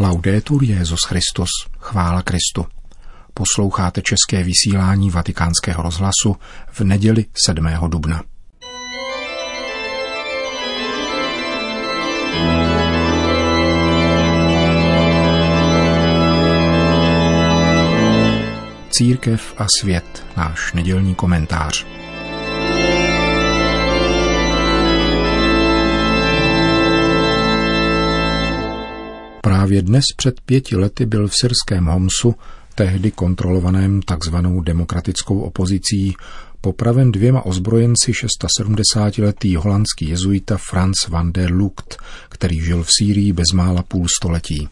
Laudetur Jezus Christus, chvála Kristu. Posloucháte české vysílání Vatikánského rozhlasu v neděli 7. dubna. Církev a svět, náš nedělní komentář. Právě dnes před pěti lety byl v syrském Homsu, tehdy kontrolovaném takzvanou demokratickou opozicí, popraven dvěma ozbrojenci 670-letý holandský jezuita Franz van der Lucht, který žil v Sýrii bezmála půl století.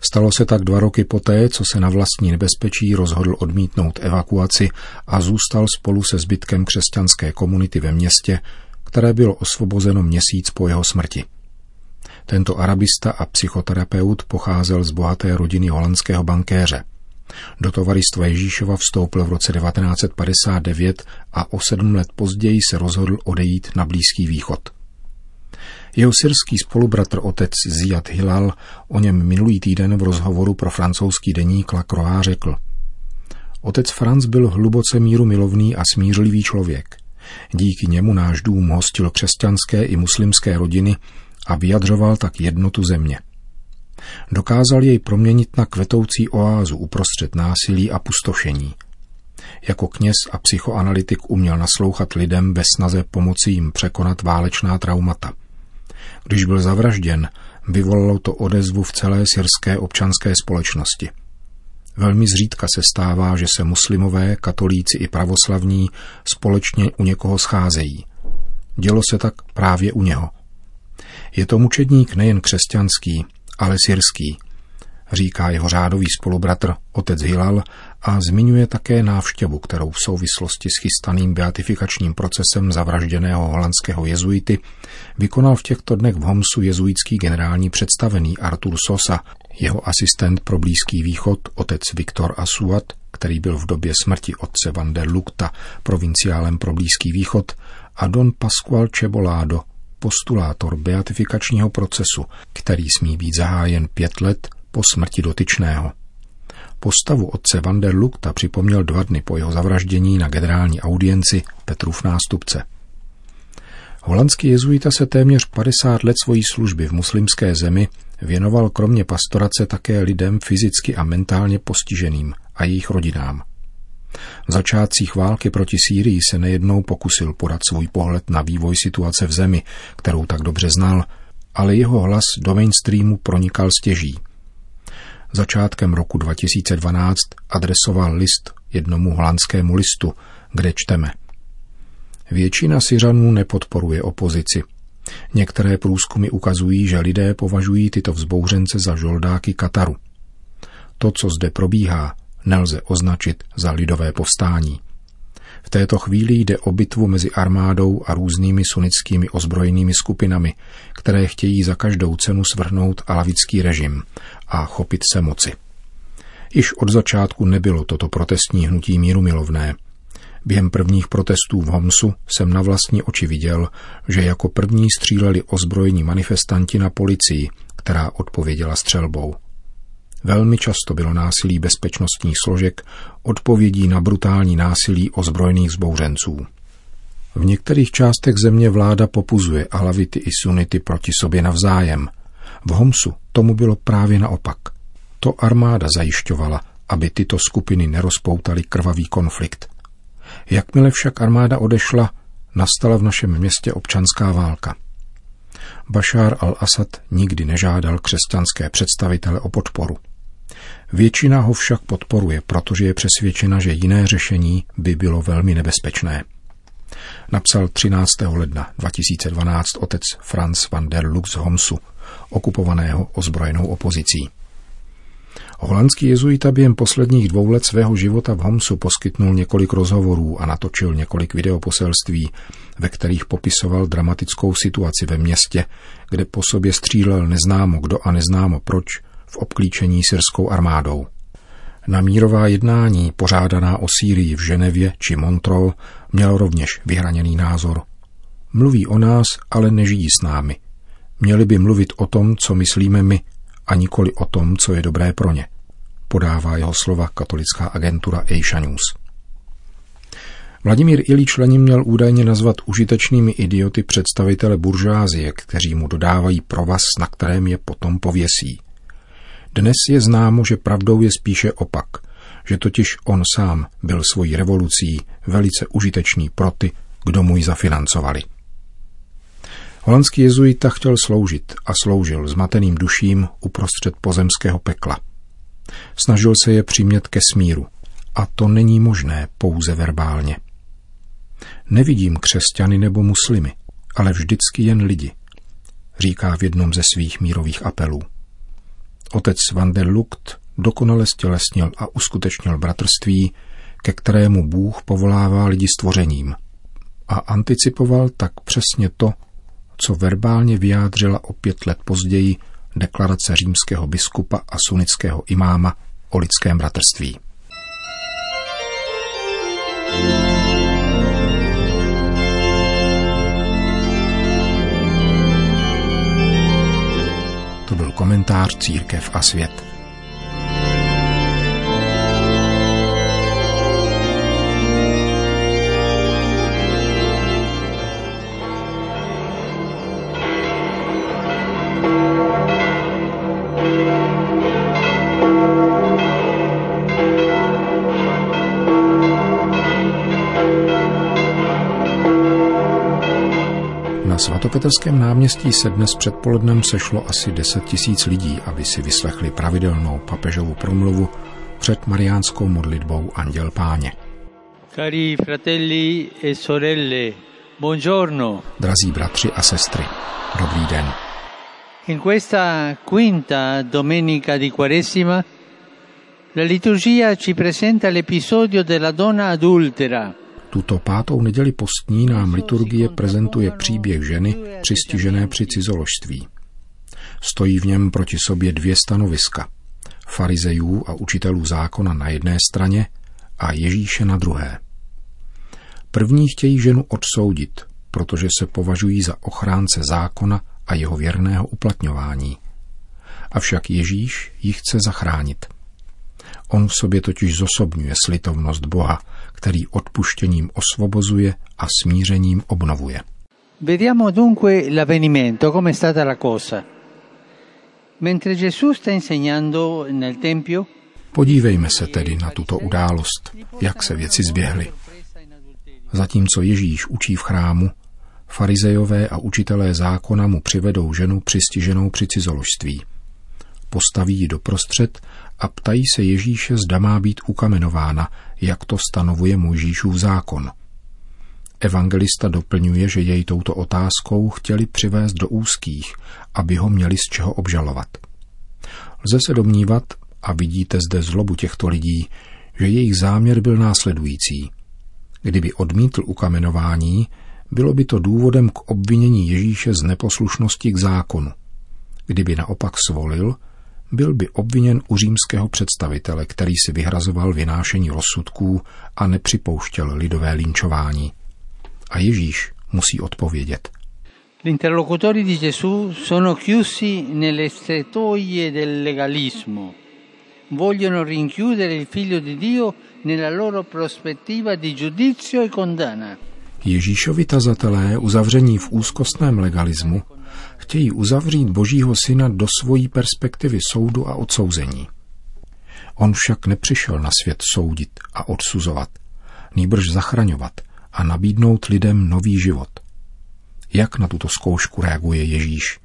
Stalo se tak dva roky poté, co se na vlastní nebezpečí rozhodl odmítnout evakuaci a zůstal spolu se zbytkem křesťanské komunity ve městě, které bylo osvobozeno měsíc po jeho smrti. Tento arabista a psychoterapeut pocházel z bohaté rodiny holandského bankéře. Do tovaristva Ježíšova vstoupil v roce 1959 a o sedm let později se rozhodl odejít na Blízký východ. Jeho syrský spolubratr otec Ziad Hilal o něm minulý týden v rozhovoru pro francouzský deník La Croix řekl. Otec Franz byl hluboce míru milovný a smířlivý člověk. Díky němu náš dům hostil křesťanské i muslimské rodiny a vyjadřoval tak jednotu země. Dokázal jej proměnit na kvetoucí oázu uprostřed násilí a pustošení. Jako kněz a psychoanalytik uměl naslouchat lidem ve snaze pomoci jim překonat válečná traumata. Když byl zavražděn, vyvolalo to odezvu v celé syrské občanské společnosti. Velmi zřídka se stává, že se muslimové, katolíci i pravoslavní společně u někoho scházejí. Dělo se tak právě u něho – je to mučedník nejen křesťanský, ale syrský, říká jeho řádový spolubratr otec Hilal a zmiňuje také návštěvu, kterou v souvislosti s chystaným beatifikačním procesem zavražděného holandského jezuity vykonal v těchto dnech v Homsu jezuitský generální představený Artur Sosa, jeho asistent pro Blízký východ, otec Viktor Asuat, který byl v době smrti otce Van der Lukta provinciálem pro Blízký východ, a don Pascual Cebolado, postulátor beatifikačního procesu, který smí být zahájen pět let po smrti dotyčného. Postavu otce Van der Lukta připomněl dva dny po jeho zavraždění na generální audienci Petrův nástupce. Holandský jezuita se téměř 50 let svojí služby v muslimské zemi věnoval kromě pastorace také lidem fyzicky a mentálně postiženým a jejich rodinám. V začátcích války proti Sýrii se nejednou pokusil podat svůj pohled na vývoj situace v zemi, kterou tak dobře znal, ale jeho hlas do mainstreamu pronikal stěží. Začátkem roku 2012 adresoval list jednomu holandskému listu, kde čteme. Většina Syřanů nepodporuje opozici. Některé průzkumy ukazují, že lidé považují tyto vzbouřence za žoldáky Kataru. To, co zde probíhá, nelze označit za lidové povstání. V této chvíli jde o bitvu mezi armádou a různými sunnickými ozbrojenými skupinami, které chtějí za každou cenu svrhnout alavický režim a chopit se moci. Již od začátku nebylo toto protestní hnutí míru milovné. Během prvních protestů v Homsu jsem na vlastní oči viděl, že jako první stříleli ozbrojení manifestanti na policii, která odpověděla střelbou. Velmi často bylo násilí bezpečnostních složek odpovědí na brutální násilí ozbrojených zbouřenců. V některých částech země vláda popuzuje alavity i sunity proti sobě navzájem. V Homsu tomu bylo právě naopak. To armáda zajišťovala, aby tyto skupiny nerozpoutaly krvavý konflikt. Jakmile však armáda odešla, nastala v našem městě občanská válka. Bashar al-Assad nikdy nežádal křesťanské představitele o podporu. Většina ho však podporuje, protože je přesvědčena, že jiné řešení by bylo velmi nebezpečné. Napsal 13. ledna 2012 otec Franz van der Lux Homsu, okupovaného ozbrojenou opozicí. Holandský jezuita během posledních dvou let svého života v Homsu poskytnul několik rozhovorů a natočil několik videoposelství, ve kterých popisoval dramatickou situaci ve městě, kde po sobě střílel neznámo kdo a neznámo proč v obklíčení syrskou armádou. Na mírová jednání pořádaná o Sýrii v Ženevě či Montreux měl rovněž vyhraněný názor. Mluví o nás, ale nežijí s námi. Měli by mluvit o tom, co myslíme my, a nikoli o tom, co je dobré pro ně, podává jeho slova katolická agentura Asia News. Vladimír Ilíč Lenin měl údajně nazvat užitečnými idioty představitele buržázie, kteří mu dodávají provaz, na kterém je potom pověsí. Dnes je známo, že pravdou je spíše opak, že totiž on sám byl svojí revolucí velice užitečný pro ty, kdo mu ji zafinancovali. Holandský jezuita chtěl sloužit a sloužil zmateným duším uprostřed pozemského pekla. Snažil se je přimět ke smíru. A to není možné pouze verbálně. Nevidím křesťany nebo muslimy, ale vždycky jen lidi, říká v jednom ze svých mírových apelů. Otec Van der Lucht dokonale stělesnil a uskutečnil bratrství, ke kterému Bůh povolává lidi stvořením. A anticipoval tak přesně to, co verbálně vyjádřila o pět let později deklarace římského biskupa a sunického imáma o lidském bratrství. Komentář Církev a svět. Svatopetrském náměstí se dnes předpolednem sešlo asi 10 tisíc lidí, aby si vyslechli pravidelnou papežovu promluvu před mariánskou modlitbou Anděl Páně. Cari fratelli e sorelle, buongiorno. Drazí bratři a sestry, dobrý den. In questa quinta domenica di Quaresima la liturgia ci presenta l'episodio della donna adultera – tuto pátou neděli postní nám liturgie prezentuje příběh ženy přistižené při cizoložství. Stojí v něm proti sobě dvě stanoviska. Farizejů a učitelů zákona na jedné straně a Ježíše na druhé. První chtějí ženu odsoudit, protože se považují za ochránce zákona a jeho věrného uplatňování. Avšak Ježíš ji chce zachránit. On v sobě totiž zosobňuje slitovnost Boha, který odpuštěním osvobozuje a smířením obnovuje. Vediamo dunque l'avvenimento, come è stata la cosa. Mentre Gesù sta insegnando nel Tempio, Podívejme se tedy na tuto událost, jak se věci zběhly. Zatímco Ježíš učí v chrámu, farizejové a učitelé zákona mu přivedou ženu přistiženou při cizoložství. Postaví ji doprostřed a ptají se Ježíše, zda má být ukamenována, jak to stanovuje Mojžíšův zákon. Evangelista doplňuje, že jej touto otázkou chtěli přivést do úzkých, aby ho měli z čeho obžalovat. Lze se domnívat, a vidíte zde zlobu těchto lidí, že jejich záměr byl následující. Kdyby odmítl ukamenování, bylo by to důvodem k obvinění Ježíše z neposlušnosti k zákonu. Kdyby naopak svolil, byl by obviněn u římského představitele, který si vyhrazoval vynášení rozsudků a nepřipouštěl lidové linčování. A Ježíš musí odpovědět. L'interlocutori di Gesù sono chiusi nelle stretoie del legalismo. Vogliono rinchiudere il figlio di Dio nella loro prospettiva di giudizio e condanna. Ježíšovi tazatelé uzavření v úzkostném legalismu chtějí uzavřít Božího syna do svojí perspektivy soudu a odsouzení. On však nepřišel na svět soudit a odsuzovat, nýbrž zachraňovat a nabídnout lidem nový život. Jak na tuto zkoušku reaguje Ježíš?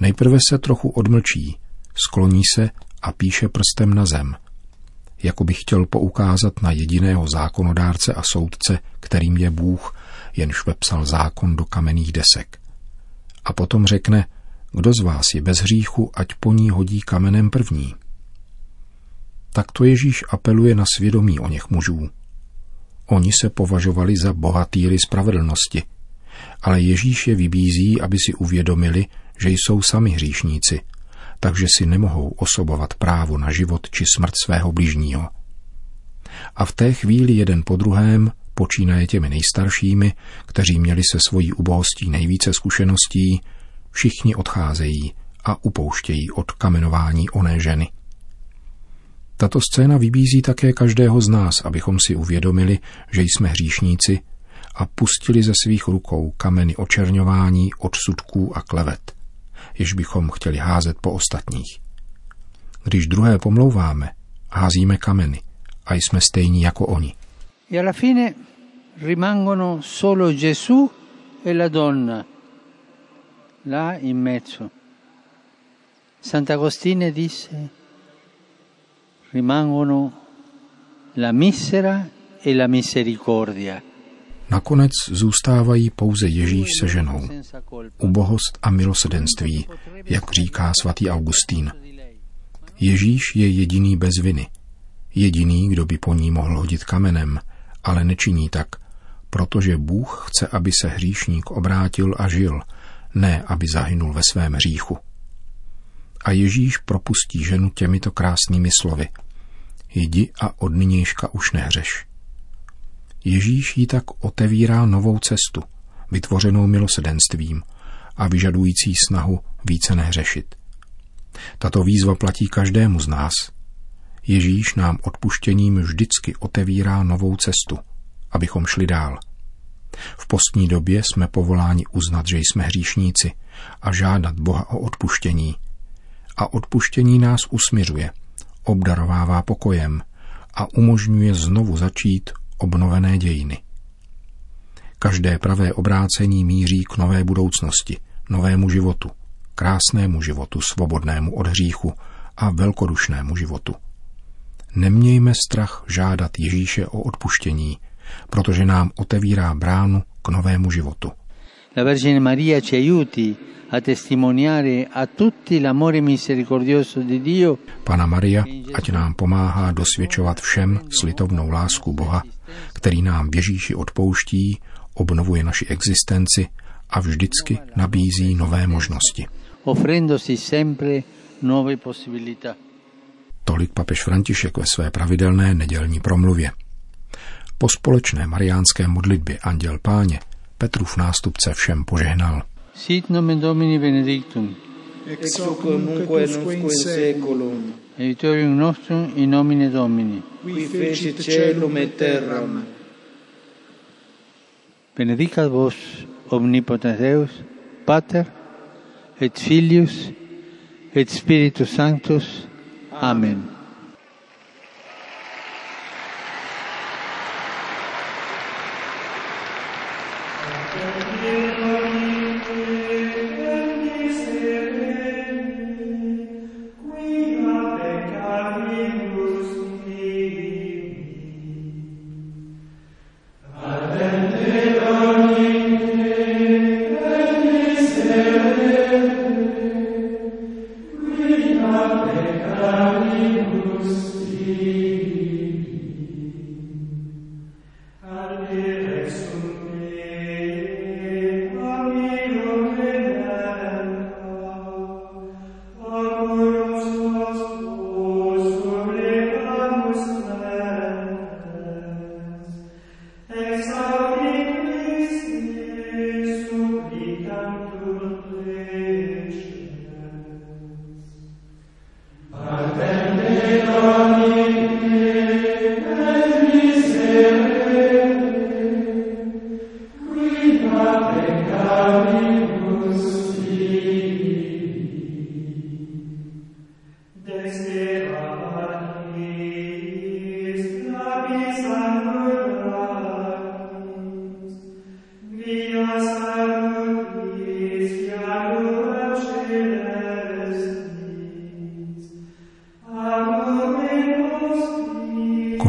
Nejprve se trochu odmlčí, skloní se a píše prstem na zem, jako by chtěl poukázat na jediného zákonodárce a soudce, kterým je Bůh, jenž vepsal zákon do kamenných desek a potom řekne, kdo z vás je bez hříchu, ať po ní hodí kamenem první. Takto Ježíš apeluje na svědomí o něch mužů. Oni se považovali za bohatýry spravedlnosti, ale Ježíš je vybízí, aby si uvědomili, že jsou sami hříšníci, takže si nemohou osobovat právo na život či smrt svého bližního. A v té chvíli jeden po druhém počínaje těmi nejstaršími, kteří měli se svojí ubohostí nejvíce zkušeností, všichni odcházejí a upouštějí od kamenování oné ženy. Tato scéna vybízí také každého z nás, abychom si uvědomili, že jsme hříšníci a pustili ze svých rukou kameny očerňování, odsudků a klevet, jež bychom chtěli házet po ostatních. Když druhé pomlouváme, házíme kameny a jsme stejní jako oni. E alla fine rimangono solo Gesù e la donna, là in mezzo. Sant'Agostino disse, rimangono la misera e la misericordia. Nakonec zůstávají pouze Ježíš se ženou. Ubohost a milosedenství, jak říká svatý Augustín. Ježíš je jediný bez viny. Jediný, kdo by po ní mohl hodit kamenem, ale nečiní tak, protože Bůh chce, aby se hříšník obrátil a žil, ne aby zahynul ve svém hříchu. A Ježíš propustí ženu těmito krásnými slovy. Jdi a od nynějška už nehřeš. Ježíš jí tak otevírá novou cestu, vytvořenou milosedenstvím a vyžadující snahu více nehřešit. Tato výzva platí každému z nás. Ježíš nám odpuštěním vždycky otevírá novou cestu, abychom šli dál. V postní době jsme povoláni uznat, že jsme hříšníci a žádat Boha o odpuštění. A odpuštění nás usmiřuje, obdarovává pokojem a umožňuje znovu začít obnovené dějiny. Každé pravé obrácení míří k nové budoucnosti, novému životu, krásnému životu, svobodnému od hříchu a velkodušnému životu. Nemějme strach žádat Ježíše o odpuštění, protože nám otevírá bránu k novému životu. La Vergine Maria ci aiuti a testimoniare a tutti l'amore misericordioso di Dio. Pana Maria, ať nám pomáhá dosvědčovat všem slitovnou lásku Boha, který nám v Ježíši odpouští, obnovuje naši existenci a vždycky nabízí nové možnosti. offrendosi sempre nuove possibilità. Tolik papež František ve své pravidelné nedělní promluvě. Po společné mariánské modlitbě Anděl Páně Petrův nástupce všem požehnal. Sit nomen Domini benedictum, ex hoc nunc et in seculum, aiutorium nostrum in nomine Domini. qui fecit celum et terram, Benedicat vos omnipotens Deus, Pater, et Filius, et Spiritus Sanctus. Amen.